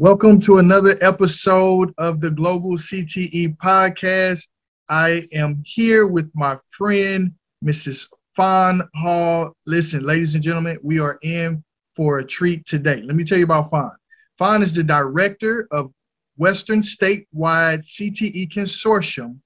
Welcome to another episode of the Global CTE podcast. I am here with my friend, Mrs. Fawn Hall. Listen, ladies and gentlemen, we are in for a treat today. Let me tell you about Fawn. Fawn is the director of Western Statewide CTE Consortium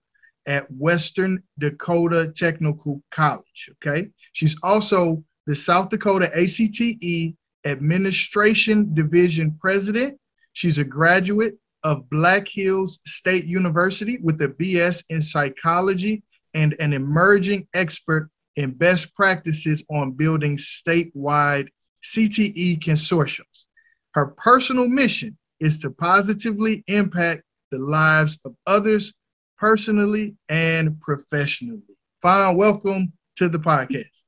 at Western Dakota Technical College. Okay. She's also the South Dakota ACTE Administration Division President She's a graduate of Black Hills State University with a BS in psychology and an emerging expert in best practices on building statewide CTE consortiums. Her personal mission is to positively impact the lives of others personally and professionally. Fawn, welcome to the podcast.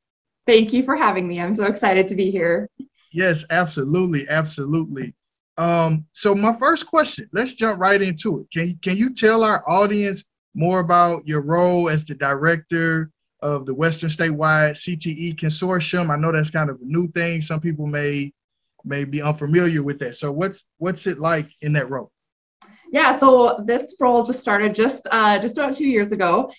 Thank you for having me. I'm so excited to be here. Yes, absolutely, absolutely. Um, so my first question, let's jump right into it. Can can you tell our audience more about your role as the director of the Western Statewide CTE Consortium? I know that's kind of a new thing. Some people may may be unfamiliar with that. So what's what's it like in that role? Yeah, so this role just started just uh, just about two years ago.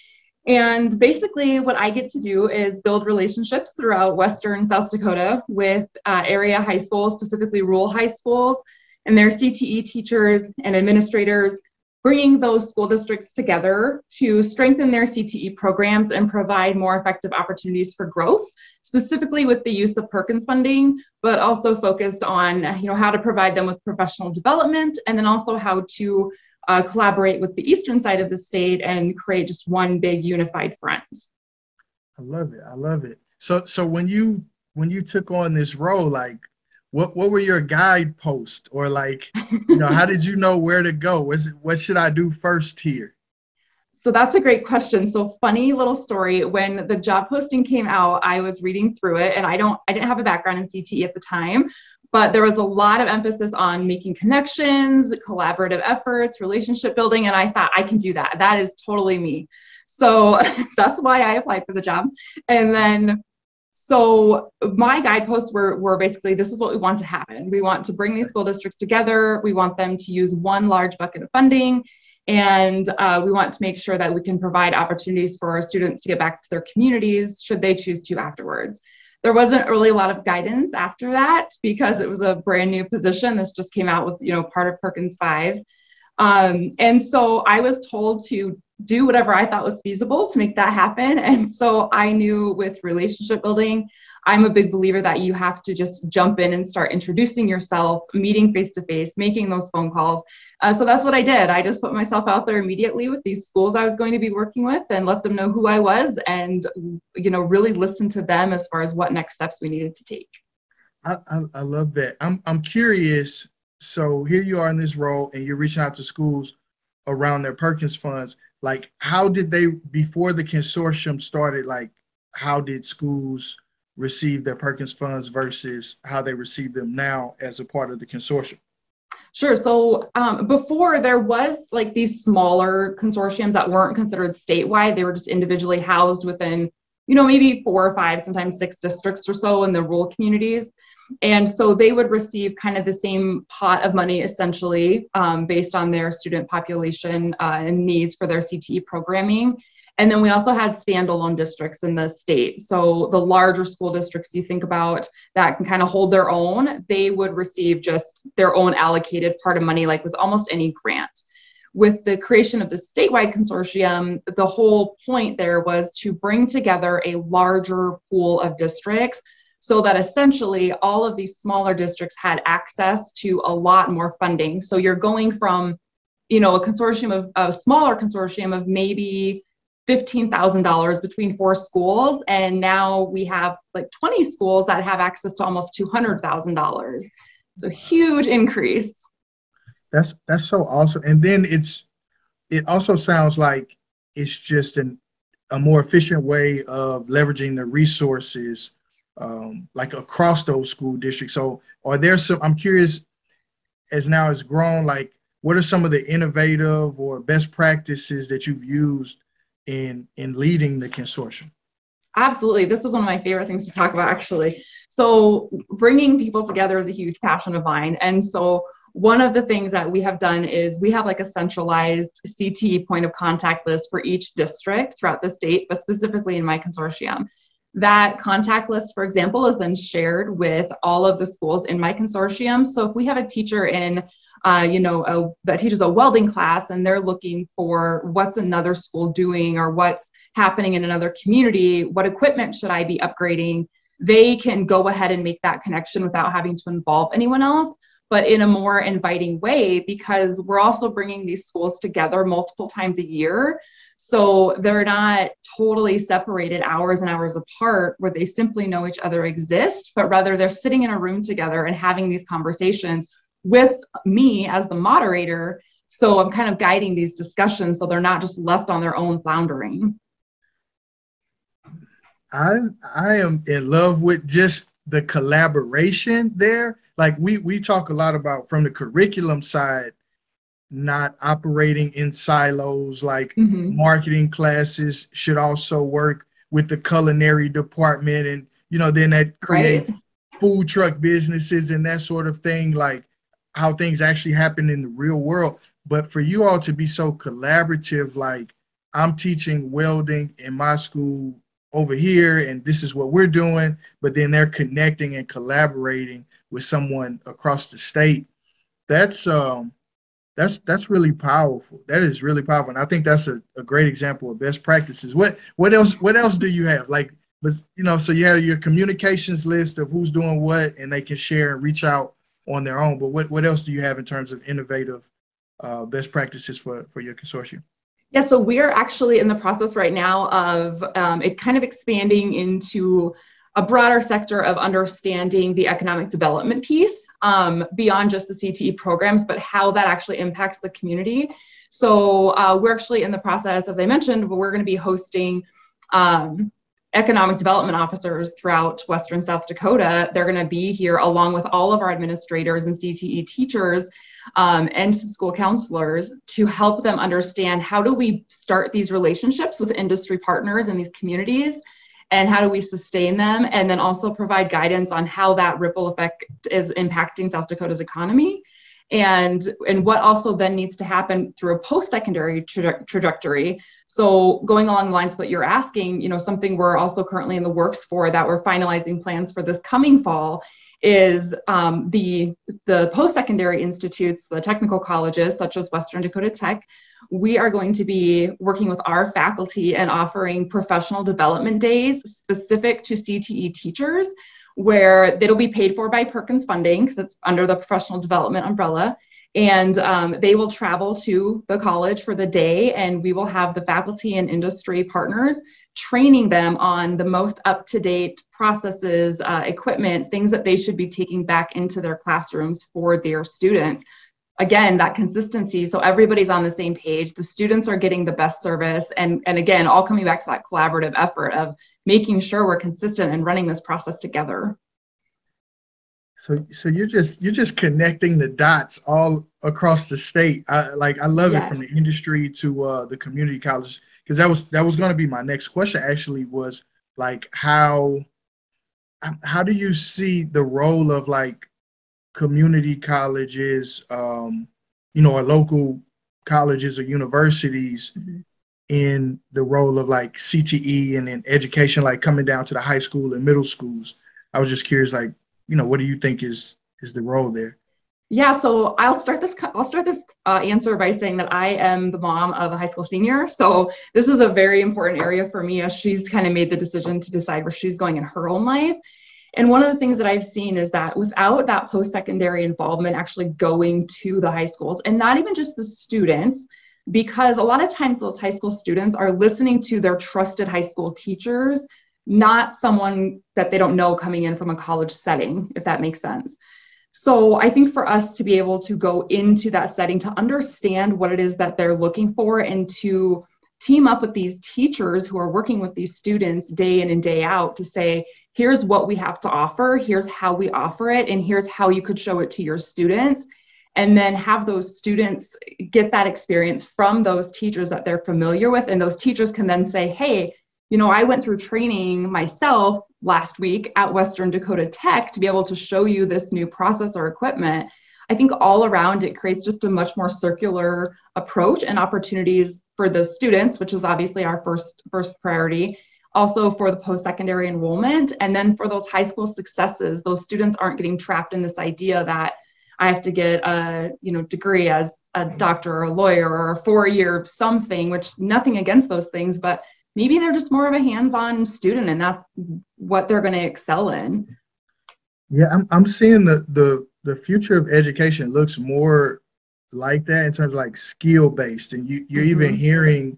And basically, what I get to do is build relationships throughout Western South Dakota with uh, area high schools, specifically rural high schools, and their CTE teachers and administrators, bringing those school districts together to strengthen their CTE programs and provide more effective opportunities for growth, specifically with the use of Perkins funding, but also focused on you know, how to provide them with professional development and then also how to uh, collaborate with the eastern side of the state and create just one big unified front. I love it. I love it. So so when you when you took on this role, like what what were your guideposts or like you know how did you know where to go? Was what should i do first here? So that's a great question. So funny little story. When the job posting came out i was reading through it and i don't i didn't have a background in cte at the time but there was a lot of emphasis on making connections collaborative efforts relationship building and i thought i can do that. That is totally me. So that's why i applied for the job. And then so my guideposts were, were basically this is what we want to happen. We want to bring these school districts together. We want them to use one large bucket of funding. And uh, we want to make sure that we can provide opportunities for our students to get back to their communities should they choose to afterwards. There wasn't really a lot of guidance after that because it was a brand new position. This just came out with, you know, part of Perkins 5. Um, and so I was told to do whatever I thought was feasible to make that happen. And so I knew with relationship building, I'm a big believer that you have to just jump in and start introducing yourself, meeting face to face, making those phone calls. Uh, so that's what I did. I just put myself out there immediately with these schools I was going to be working with and let them know who I was and, you know, really listen to them as far as what next steps we needed to take. I, I, I love that. I'm, I'm curious. So here you are in this role and you're reaching out to schools around their Perkins funds like how did they before the consortium started like how did schools receive their perkins funds versus how they receive them now as a part of the consortium Sure. So um, before there was like these smaller consortiums that weren't considered statewide; they were just individually housed within, you know, maybe four or five, sometimes six districts or so in the rural communities. And so they would receive kind of the same pot of money essentially um, based on their student population uh, and needs for their CTE programming. And then we also had standalone districts in the state. So the larger school districts you think about that can kind of hold their own, they would receive just their own allocated part of money, like with almost any grant. With the creation of the statewide consortium, the whole point there was to bring together a larger pool of districts so that essentially all of these smaller districts had access to a lot more funding. So you're going from, you know, a consortium of a smaller consortium of maybe $15,000 between four schools. And now we have like 20 schools that have access to almost $200,000. So huge increase. That's, that's so awesome. And then it's, it also sounds like it's just an, a more efficient way of leveraging the resources um, like across those school districts. So are there some, I'm curious, as now it's grown, like what are some of the innovative or best practices that you've used in, in leading the consortium? Absolutely. This is one of my favorite things to talk about, actually. So, bringing people together is a huge passion of mine. And so, one of the things that we have done is we have like a centralized CTE point of contact list for each district throughout the state, but specifically in my consortium. That contact list, for example, is then shared with all of the schools in my consortium. So if we have a teacher in uh, you know, a, that teaches a welding class and they're looking for what's another school doing or what's happening in another community, what equipment should I be upgrading? They can go ahead and make that connection without having to involve anyone else, but in a more inviting way because we're also bringing these schools together multiple times a year. So they're not totally separated hours and hours apart where they simply know each other exist, but rather they're sitting in a room together and having these conversations with me as the moderator. So I'm kind of guiding these discussions so they're not just left on their own floundering. I I am in love with just the collaboration there. Like we we talk a lot about from the curriculum side, not operating in silos. Like mm-hmm. marketing classes should also work with the culinary department, and you know then that creates right. food truck businesses and that sort of thing. Like how things actually happen in the real world. But for you all to be so collaborative, like I'm teaching welding in my school over here, and this is what we're doing, but then they're connecting and collaborating with someone across the state. That's um that's that's really powerful. That is really powerful. And I think that's a, a great example of best practices. What what else what else do you have? Like but you know, so you have your communications list of who's doing what and they can share and reach out on their own. But what, what else do you have in terms of innovative uh, best practices for, for your consortium? Yeah, so we're actually in the process right now of um, it kind of expanding into a broader sector of understanding the economic development piece um, beyond just the CTE programs, but how that actually impacts the community. So uh, we're actually in the process, as I mentioned, we're going to be hosting um, economic development officers throughout Western South Dakota. They're going to be here along with all of our administrators and CTE teachers um, and school counselors to help them understand how do we start these relationships with industry partners in these communities and how do we sustain them and then also provide guidance on how that ripple effect is impacting South Dakota's economy. And and what also then needs to happen through a post-secondary tra- trajectory. So going along the lines of what you're asking you know something we're also currently in the works for that we're finalizing plans for this coming fall is um, the the post-secondary institutes the technical colleges such as western dakota tech we are going to be working with our faculty and offering professional development days specific to cte teachers where it'll be paid for by Perkins funding because it's under the professional development umbrella. And um, they will travel to the college for the day, and we will have the faculty and industry partners training them on the most up to date processes, uh, equipment, things that they should be taking back into their classrooms for their students. Again, that consistency, so everybody's on the same page, the students are getting the best service, and, and again, all coming back to that collaborative effort of making sure we're consistent and running this process together. So, so you're just you're just connecting the dots all across the state. I like I love yes. it from the industry to uh, the community colleges because that was that was going to be my next question. Actually, was like how how do you see the role of like community colleges, um, you know, or local colleges or universities mm-hmm in the role of like CTE and in education, like coming down to the high school and middle schools. I was just curious, like, you know, what do you think is is the role there? Yeah, so I'll start this. I'll start this uh, answer by saying that I am the mom of a high school senior. So this is a very important area for me as she's kind of made the decision to decide where she's going in her own life. And one of the things that I've seen is that without that post-secondary involvement actually going to the high schools, and not even just the students, because a lot of times those high school students are listening to their trusted high school teachers, not someone that they don't know coming in from a college setting, if that makes sense. So I think for us to be able to go into that setting to understand what it is that they're looking for and to team up with these teachers who are working with these students day in and day out to say, here's what we have to offer, here's how we offer it, and here's how you could show it to your students. And then have those students get that experience from those teachers that they're familiar with and those teachers can then say hey you know i went through training myself last week at western dakota tech to be able to show you this new process or equipment I think all around it creates just a much more circular approach and opportunities for the students, which is obviously our first first priority. Also for the post-secondary enrollment, and then for those high school successes, those students aren't getting trapped in this idea that I have to get a you know degree as a doctor or a lawyer or a four-year something, which nothing against those things, but maybe they're just more of a hands-on student and that's what they're going to excel in. Yeah, I'm I'm seeing the the the future of education looks more like that in terms of like skill based and you you're mm-hmm. even hearing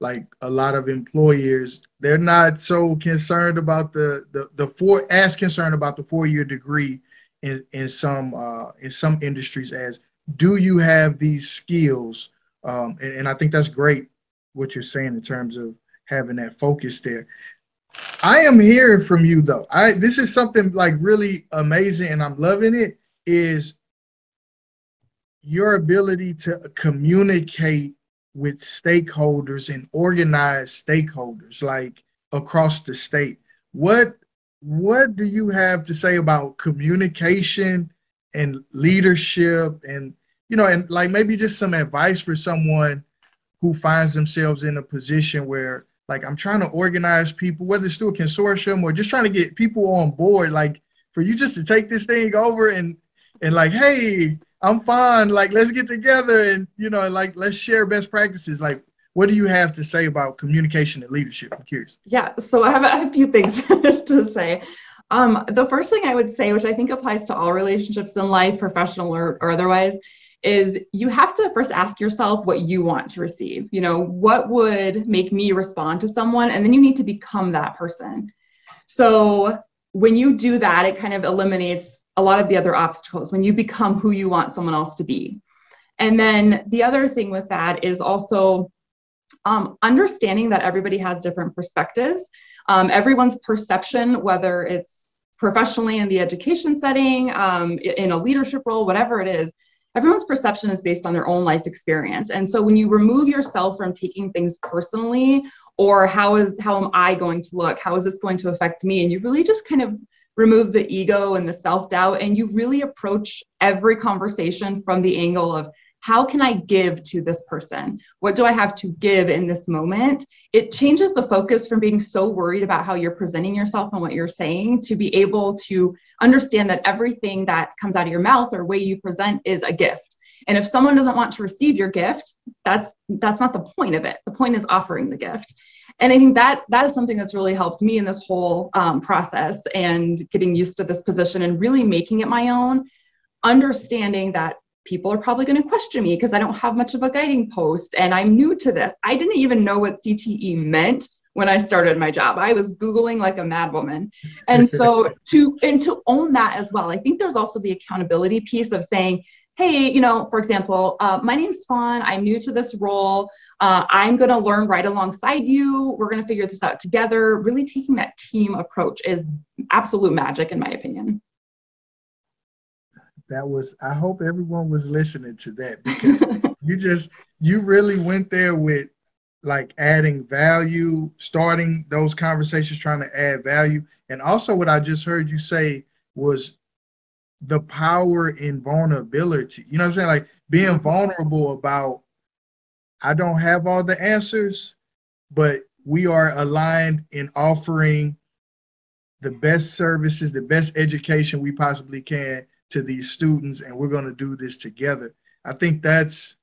like a lot of employers they're not so concerned about the the, the four as concerned about the four year degree in, in some uh, in some industries as do you have these skills um, and, and i think that's great what you're saying in terms of having that focus there. I am hearing from you though. I this is something like really amazing and i'm loving it is your ability to communicate with stakeholders and organize stakeholders like across the state. What what do you have to say about communication and leadership and you know and like maybe just some advice for someone who finds themselves in a position where like i'm trying to organize people whether it's through a consortium or just trying to get people on board like for you just to take this thing over and and like hey i'm fine like let's get together and you know like let's share best practices. Like what do you have to say about communication and leadership? I'm curious. Yeah so i have, a few things to say. Um, the first thing i would say which i think applies to all relationships in life professional or, or otherwise is you have to first ask yourself what you want to receive. You know what would make me respond to someone? And then you need to become that person. So when you do that it kind of eliminates a lot of the other obstacles when you become who you want someone else to be. And then the other thing with that is also um, understanding that everybody has different perspectives. Um, everyone's perception, whether it's professionally in the education setting, um, in a leadership role, whatever it is, everyone's perception is based on their own life experience. And so when you remove yourself from taking things personally, or how is how am I going to look? How is this going to affect me? And you really just kind of remove the ego and the self-doubt and you really approach every conversation from the angle of how can I give to this person? What do I have to give in this moment? It changes the focus from being so worried about how you're presenting yourself and what you're saying to be able to understand that everything that comes out of your mouth or way you present is a gift. And if someone doesn't want to receive your gift, that's that's not the point of it. The point is offering the gift. And I think that that is something that's really helped me in this whole um, process and getting used to this position and really making it my own. Understanding that people are probably going to question me because I don't have much of a guiding post and I'm new to this. I didn't even know what CTE meant when I started my job. I was Googling like a madwoman. And so to and to own that as well, I think there's also the accountability piece of saying, hey, you know, for example, uh, my name's Fawn. I'm new to this role. Uh, I'm going to learn right alongside you. We're going to figure this out together. Really taking that team approach is absolute magic, in my opinion that was i hope everyone was listening to that because you just you really went there with like adding value starting those conversations trying to add value. And also what i just heard you say was the power in vulnerability. You know what i'm saying? Like being mm-hmm. vulnerable about i don't have all the answers but we are aligned in offering the best services the best education we possibly can to these students and we're going to do this together i think that's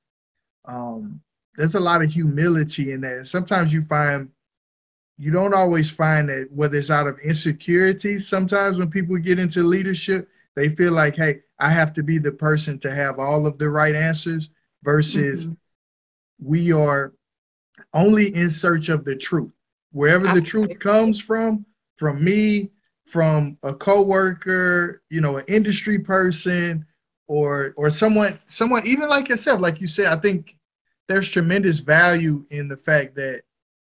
um, there's a lot of humility in that and sometimes you find you don't always find that whether it's out of insecurity sometimes when people get into leadership they feel like hey i have to be the person to have all of the right answers versus mm-hmm. we are only in search of the truth wherever Absolutely. the truth comes from from me from a coworker, you know, an industry person, or or someone, someone even like yourself, like you said, I think there's tremendous value in the fact that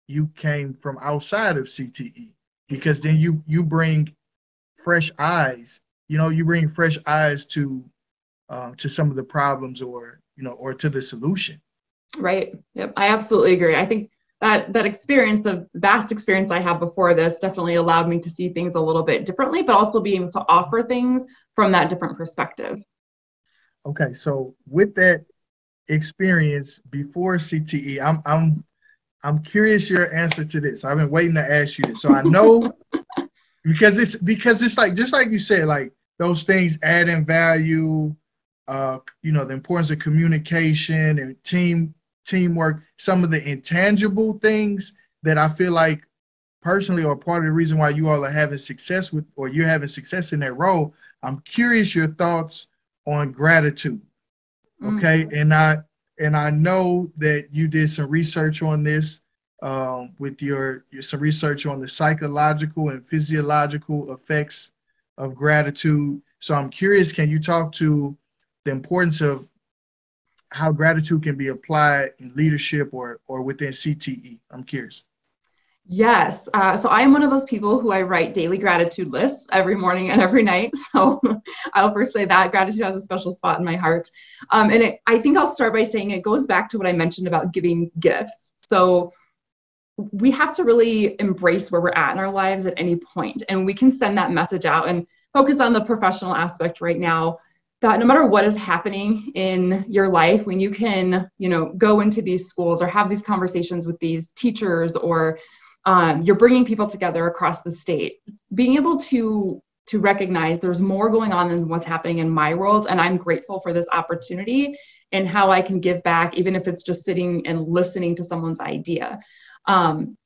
you came from outside of CTE because then you you bring fresh eyes, you know, you bring fresh eyes to um, to some of the problems or you know or to the solution. Right. Yep. I absolutely agree. I think that that experience of vast experience I had before this definitely allowed me to see things a little bit differently, but also be able to offer things from that different perspective. Okay, so with that experience before CTE, I'm I'm I'm curious your answer to this. I've been waiting to ask you this. So I know because it's because it's like just like you said, like those things adding value, uh, you know, the importance of communication and team teamwork, some of the intangible things that I feel like personally are part of the reason why you all are having success with or you're having success in that role. I'm curious your thoughts on gratitude. Okay. Mm-hmm. And I and I know that you did some research on this um, with your, your some research on the psychological and physiological effects of gratitude. So I'm curious, can you talk to the importance of how gratitude can be applied in leadership or or within CTE? I'm curious. Yes. Uh, so I am one of those people who I write daily gratitude lists every morning and every night. So I'll first say that gratitude has a special spot in my heart. Um, and it, I think I'll start by saying it goes back to what I mentioned about giving gifts. So we have to really embrace where we're at in our lives at any point, and we can send that message out and focus on the professional aspect right now that no matter what is happening in your life when you can you know go into these schools or have these conversations with these teachers or um, you're bringing people together across the state being able to to recognize there's more going on than what's happening in my world and i'm grateful for this opportunity and how i can give back even if it's just sitting and listening to someone's idea. Um,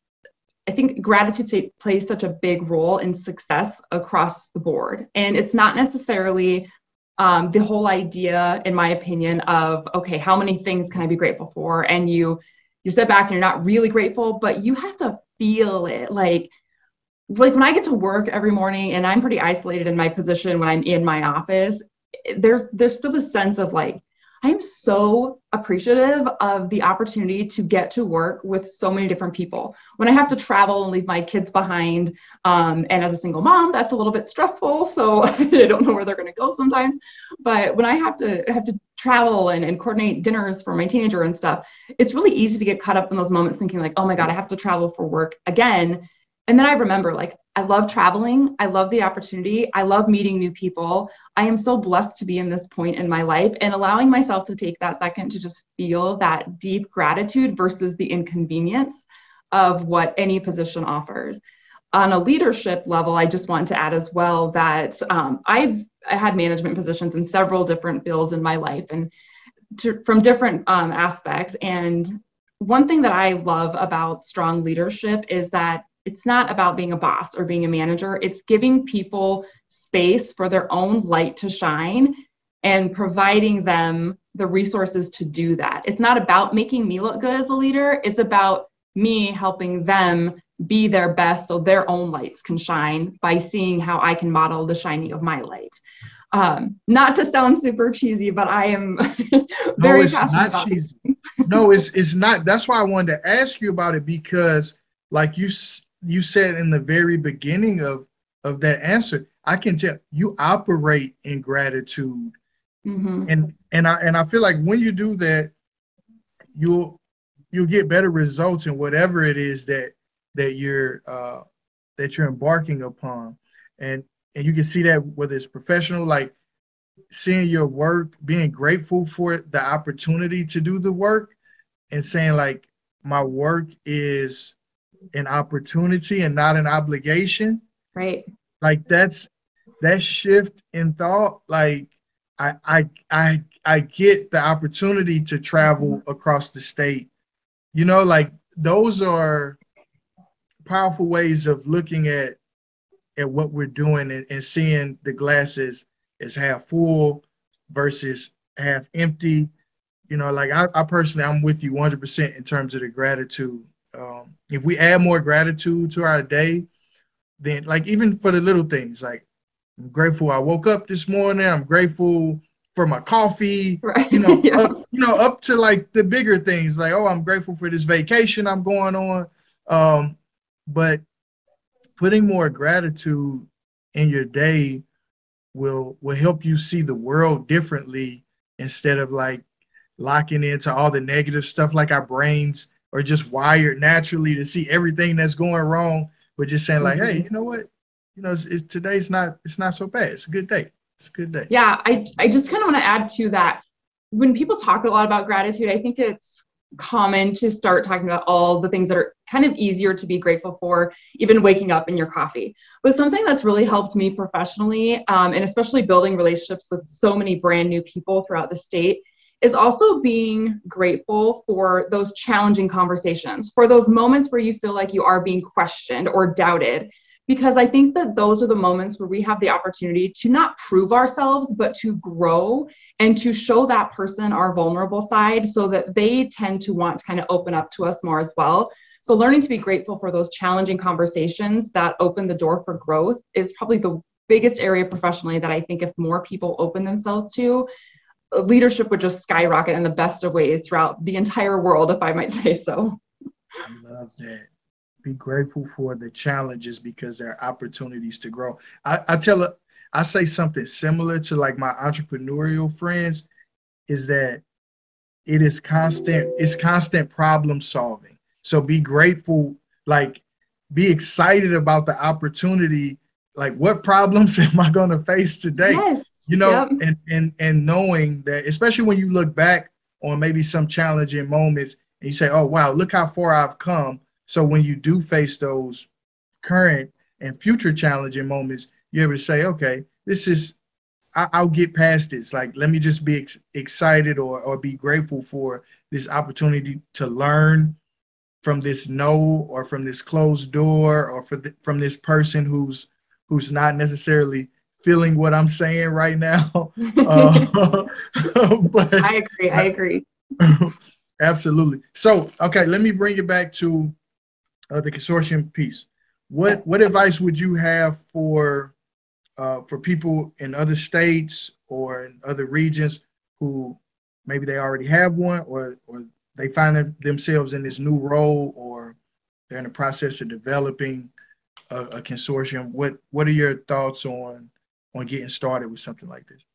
i think gratitude plays such a big role in success across the board and it's not necessarily um, the whole idea in my opinion of okay how many things can i be grateful for? And you you step back and you're not really grateful but you have to feel it. Like like when i get to work every morning and i'm pretty isolated in my position when i'm in my office there's there's still a sense of like i'm so appreciative of the opportunity to get to work with so many different people. When i have to travel and leave my kids behind um, and as a single mom that's a little bit stressful so i don't know where they're going to go sometimes. But when i have to have to travel and, and coordinate dinners for my teenager and stuff it's really easy to get caught up in those moments thinking like oh my god i have to travel for work again and then I remember, like, I love traveling. I love the opportunity. I love meeting new people. I am so blessed to be in this point in my life and allowing myself to take that second to just feel that deep gratitude versus the inconvenience of what any position offers. On a leadership level, I just want to add as well that um, I've had management positions in several different fields in my life and to, from different um, aspects. And one thing that I love about strong leadership is that it's not about being a boss or being a manager. It's giving people space for their own light to shine and providing them the resources to do that. It's not about making me look good as a leader. It's about me helping them be their best so their own lights can shine by seeing how I can model the shining of my light. Um, not to sound super cheesy, but I am very no, it's passionate not cheesy. no, it's it's not. That's why I wanted to ask you about it because, like you you said in the very beginning of of that answer, I can tell you operate in gratitude, mm-hmm. and and I and I feel like when you do that, you'll you'll get better results in whatever it is that that you're uh, that you're embarking upon, and and you can see that whether it's professional, like seeing your work, being grateful for the opportunity to do the work, and saying like my work is an opportunity and not an obligation. Right. Like that's that shift in thought. Like I I I I get the opportunity to travel across the state. You know, like those are powerful ways of looking at at what we're doing and, and seeing the glasses as half full versus half empty. You know, like I, I personally, I'm with you 100% in terms of the gratitude um, if we add more gratitude to our day, then like even for the little things, like I'm grateful I woke up this morning. I'm grateful for my coffee. Right. You know, yeah. up, you know, up to like the bigger things, like oh, I'm grateful for this vacation I'm going on. Um, but putting more gratitude in your day will will help you see the world differently instead of like locking into all the negative stuff like our brains or just wired naturally to see everything that's going wrong, but just saying like, mm-hmm. hey, you know what? You know, it's, it's, today's not it's not so bad. It's a good day. It's a good day. Yeah, I, I just kind of want to add to that. When people talk a lot about gratitude, I think it's common to start talking about all the things that are kind of easier to be grateful for, even waking up in your coffee. But something that's really helped me professionally, um, and especially building relationships with so many brand new people throughout the state, is also being grateful for those challenging conversations, for those moments where you feel like you are being questioned or doubted. Because I think that those are the moments where we have the opportunity to not prove ourselves, but to grow and to show that person our vulnerable side so that they tend to want to kind of open up to us more as well. So, learning to be grateful for those challenging conversations that open the door for growth is probably the biggest area professionally that I think if more people open themselves to, leadership would just skyrocket in the best of ways throughout the entire world, if I might say so. I love that. Be grateful for the challenges because there are opportunities to grow. I, I tell I say something similar to like my entrepreneurial friends is that it is constant, it's constant problem solving. So be grateful, like be excited about the opportunity. Like, what problems am I going to face today? Yes you know yep. and and and knowing that especially when you look back on maybe some challenging moments and you say oh wow look how far i've come so when you do face those current and future challenging moments able to say okay this is I, will get past this like let me just be ex- excited or, or be grateful for this opportunity to learn from this no or from this closed door or for the, from this person who's who's not necessarily feeling what I'm saying right now. uh, but I agree. I agree. absolutely. So, okay, let me bring it back to uh, the consortium piece. What what advice would you have for uh, for people in other states or in other regions who maybe they already have one or or they find themselves in this new role or they're in the process of developing a, a consortium? What what are your thoughts on on getting started with something like this?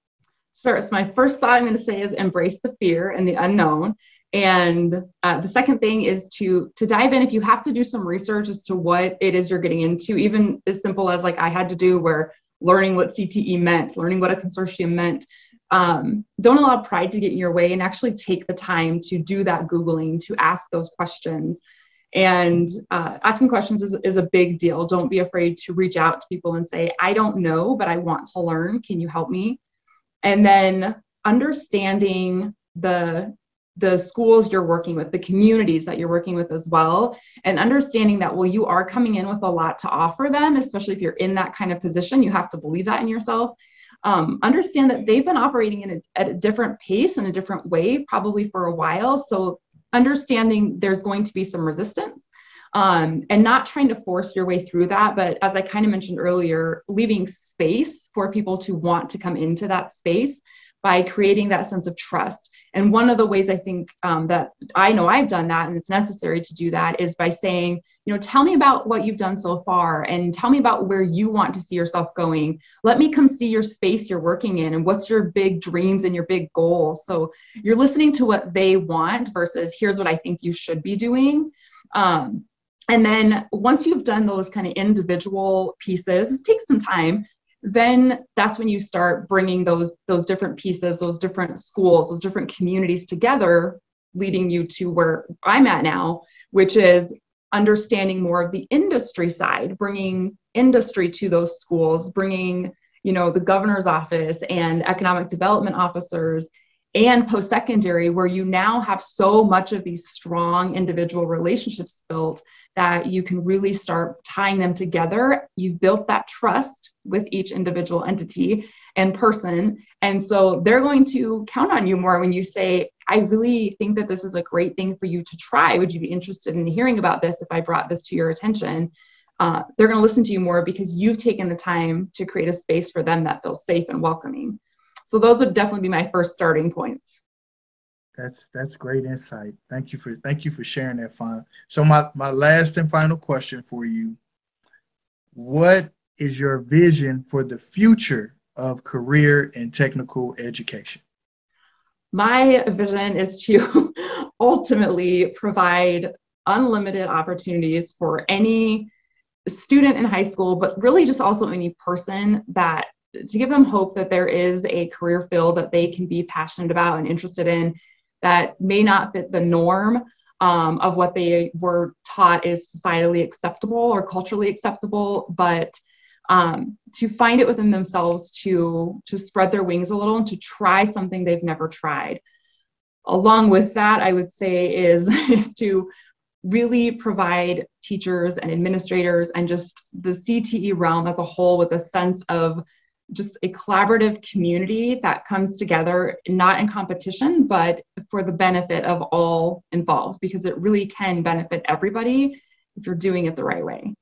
Sure. So my first thought I'm going to say is embrace the fear and the unknown. And uh, the second thing is to to dive in. If you have to do some research as to what it is you're getting into, even as simple as like I had to do, where learning what CTE meant, learning what a consortium meant. Um, don't allow pride to get in your way, and actually take the time to do that googling, to ask those questions, and uh, asking questions is, is a big deal. Don't be afraid to reach out to people and say, I don't know, but I want to learn. Can you help me? And then understanding the the schools you're working with, the communities that you're working with as well, and understanding that, well, you are coming in with a lot to offer them, especially if you're in that kind of position, you have to believe that in yourself. Um, understand that they've been operating in a, at a different pace and a different way, probably for a while. So understanding there's going to be some resistance um, and not trying to force your way through that. But as I kind of mentioned earlier, leaving space for people to want to come into that space by creating that sense of trust. And one of the ways I think um, that I know I've done that and it's necessary to do that is by saying, you know, tell me about what you've done so far and tell me about where you want to see yourself going. Let me come see your space you're working in and what's your big dreams and your big goals. So you're listening to what they want versus here's what I think you should be doing. Um, and then once you've done those kind of individual pieces, it takes some time then that's when you start bringing those those different pieces those different schools those different communities together leading you to where i'm at now which is understanding more of the industry side bringing industry to those schools bringing you know the governor's office and economic development officers and post secondary, where you now have so much of these strong individual relationships built that you can really start tying them together. You've built that trust with each individual entity and person. And so they're going to count on you more when you say, I really think that this is a great thing for you to try. Would you be interested in hearing about this if I brought this to your attention? Uh, they're going to listen to you more because you've taken the time to create a space for them that feels safe and welcoming. So those would definitely be my first starting points. That's that's great insight. Thank you for thank you for sharing that, Fawn. So my my last and final question for you: What is your vision for the future of career and technical education? My vision is to ultimately provide unlimited opportunities for any student in high school, but really just also any person that to give them hope that there is a career field that they can be passionate about and interested in that may not fit the norm um, of what they were taught is societally acceptable or culturally acceptable, but um, to find it within themselves to to spread their wings a little and to try something they've never tried. Along with that, I would say is, is to really provide teachers and administrators and just the CTE realm as a whole with a sense of just a collaborative community that comes together not in competition but for the benefit of all involved because it really can benefit everybody if you're doing it the right way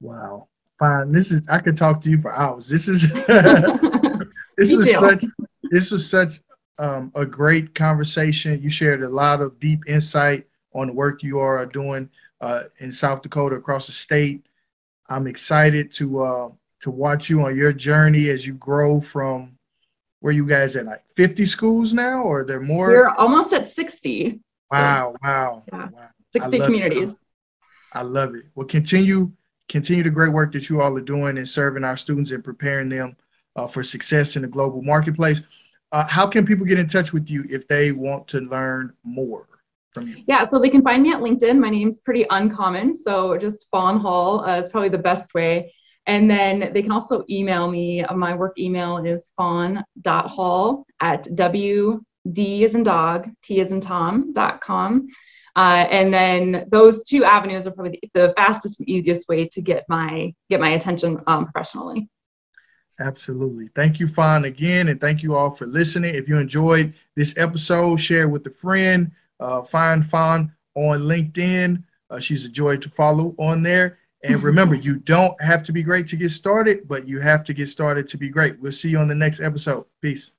wow Fawn. This is i could talk to you for hours. This is this was such this was such um, a great conversation. You shared a lot of deep insight on the work you are doing uh, in south dakota across the state. I'm excited to uh, to watch you on your journey as you grow from where you guys at like 50 schools now or there more? We're almost at 60 wow wow, yeah. wow. 60 communities it. i love it. Well continue continue the great work that you all are doing and serving our students and preparing them uh, for success in the global marketplace uh, how can people get in touch with you if they want to learn more from you yeah so they can find me at linkedin my name's pretty uncommon so just fawn hall uh, is probably the best way and then they can also email me. My work email is fawn.hall at w d as in dog, t as in tom.com. Uh, and then those two avenues are probably the fastest and easiest way to get my get my attention um, professionally. Absolutely. Thank you, Fawn, again, and thank you all for listening. If you enjoyed this episode, share with a friend. Uh, find Fawn on LinkedIn. Uh, she's a joy to follow on there. And remember, you don't have to be great to get started, but you have to get started to be great. We'll see you on the next episode. Peace.